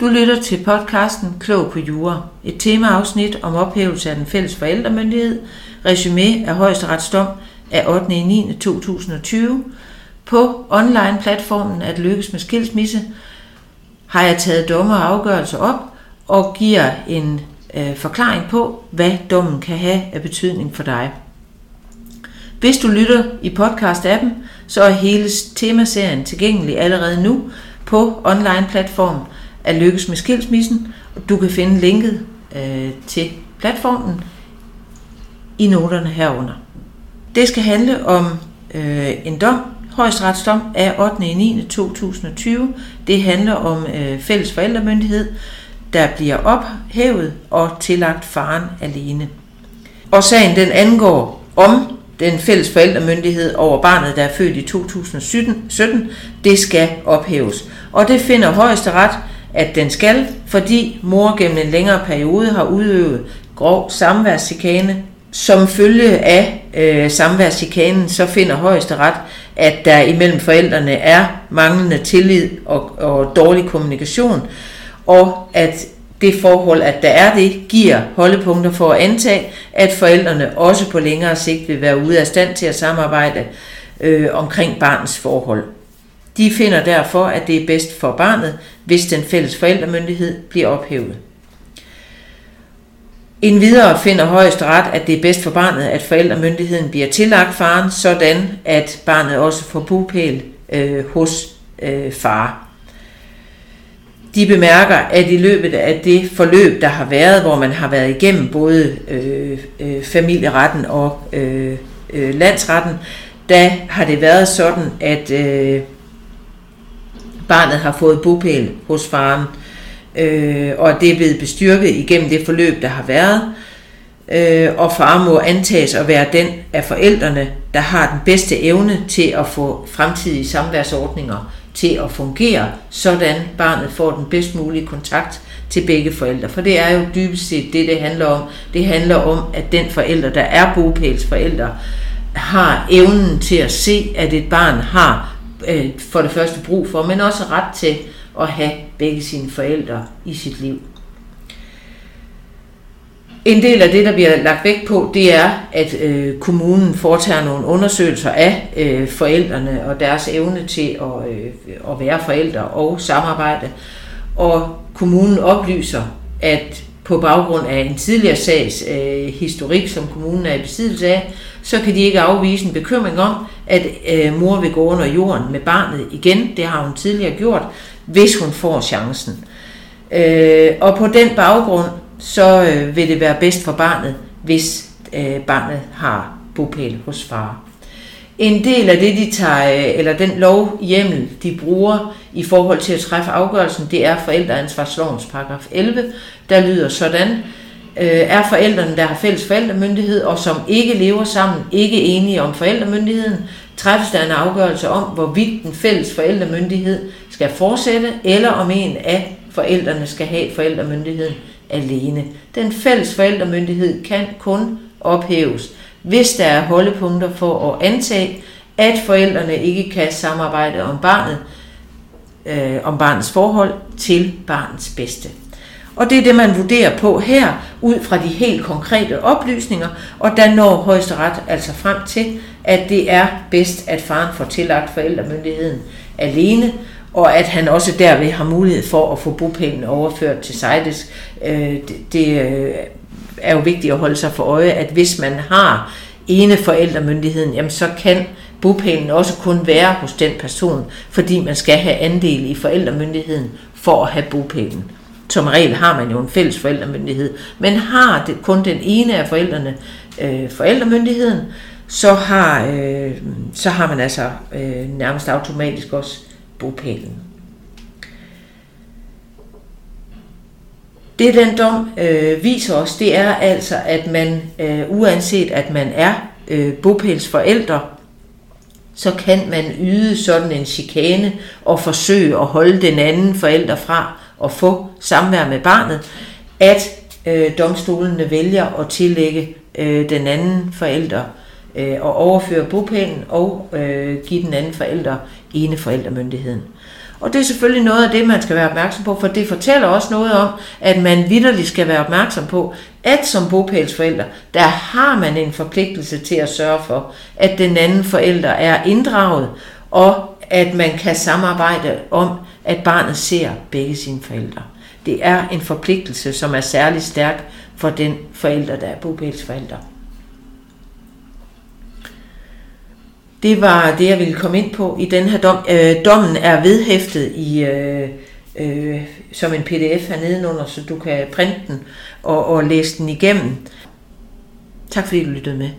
Du lytter til podcasten Klog på Jura, et temaafsnit om ophævelse af den fælles forældremyndighed, resume af højesteretsdom af 8. 9. 2020. På online-platformen At lykkes med skilsmisse har jeg taget dommer og afgørelser op og giver en øh, forklaring på, hvad dommen kan have af betydning for dig. Hvis du lytter i podcast-appen, så er hele temaserien tilgængelig allerede nu på online-platformen at lykkes med skilsmissen. Du kan finde linket øh, til platformen i noterne herunder. Det skal handle om øh, en dom, højesteretsdom af 8. 9. 2020. Det handler om øh, fælles forældremyndighed, der bliver ophævet og tillagt faren alene. Og sagen den angår om den fælles forældremyndighed over barnet, der er født i 2017, det skal ophæves. Og det finder højesteret, at den skal, fordi mor gennem en længere periode har udøvet grov samværschikane. Som følge af øh, samværschikanen, så finder højesteret, at der imellem forældrene er manglende tillid og, og dårlig kommunikation, og at det forhold, at der er det, giver holdepunkter for at antage, at forældrene også på længere sigt vil være ude af stand til at samarbejde øh, omkring barnets forhold. De finder derfor, at det er bedst for barnet, hvis den fælles forældremyndighed bliver ophævet. En videre finder højesteret, at det er bedst for barnet, at forældremyndigheden bliver tillagt faren, sådan at barnet også får bupæl øh, hos øh, far. De bemærker, at i løbet af det forløb, der har været, hvor man har været igennem både øh, øh, familieretten og øh, øh, landsretten, der har det været sådan, at øh, barnet har fået bopæl hos faren, øh, og det er blevet bestyrket igennem det forløb, der har været. Øh, og far må antages at være den af forældrene, der har den bedste evne til at få fremtidige samværsordninger til at fungere, sådan barnet får den bedst mulige kontakt til begge forældre. For det er jo dybest set det, det handler om. Det handler om, at den forælder, der er bopælsforælder, har evnen til at se, at et barn har øh, for det første brug for, men også ret til at have begge sine forældre i sit liv. En del af det, der bliver lagt vægt på, det er, at øh, kommunen foretager nogle undersøgelser af øh, forældrene og deres evne til at, øh, at være forældre og samarbejde. Og kommunen oplyser, at på baggrund af en tidligere sags øh, historik, som kommunen er i besiddelse af, så kan de ikke afvise en bekymring om, at øh, mor vil gå under jorden med barnet igen. Det har hun tidligere gjort, hvis hun får chancen. Øh, og på den baggrund, så øh, vil det være bedst for barnet, hvis øh, barnet har bopæl hos far. En del af det, de tager, øh, eller den lov hjemmel, de bruger i forhold til at træffe afgørelsen, det er forældreansvarslovens paragraf 11, der lyder sådan, Øh, er forældrene, der har fælles forældremyndighed, og som ikke lever sammen, ikke enige om forældremyndigheden, træffes der en afgørelse om, hvorvidt den fælles forældremyndighed skal fortsætte, eller om en af forældrene skal have forældremyndigheden alene. Den fælles forældremyndighed kan kun ophæves, hvis der er holdepunkter for at antage, at forældrene ikke kan samarbejde om barnet, øh, om barnets forhold til barnets bedste. Og det er det, man vurderer på her, ud fra de helt konkrete oplysninger, og der når højesteret altså frem til, at det er bedst, at faren får tillagt forældremyndigheden alene, og at han også derved har mulighed for at få bopælen overført til Seides. Øh, det øh, er jo vigtigt at holde sig for øje, at hvis man har ene forældremyndigheden, jamen så kan bopælen også kun være hos den person, fordi man skal have andel i forældremyndigheden for at have bopælen. Som regel har man jo en fælles forældremyndighed, men har det kun den ene af forældrene øh, forældremyndigheden, så har, øh, så har man altså øh, nærmest automatisk også bopælen. Det den dom øh, viser os, det er altså, at man øh, uanset at man er øh, bopælsforældre, så kan man yde sådan en chikane og forsøge at holde den anden forælder fra at få samvær med barnet, at øh, domstolene vælger at tillægge øh, den anden forælder øh, og overføre bopælen og øh, give den anden forælder ene forældremyndigheden. Og det er selvfølgelig noget af det, man skal være opmærksom på, for det fortæller også noget om, at man vidderligt skal være opmærksom på, at som bopælsforælder, der har man en forpligtelse til at sørge for, at den anden forælder er inddraget, og at man kan samarbejde om, at barnet ser begge sine forældre. Det er en forpligtelse, som er særlig stærk for den forælder, der er bopælsforælder. Det var det, jeg ville komme ind på i den her dom. Øh, dommen er vedhæftet i, øh, øh, som en pdf hernede under, så du kan printe den og, og læse den igennem. Tak fordi du lyttede med.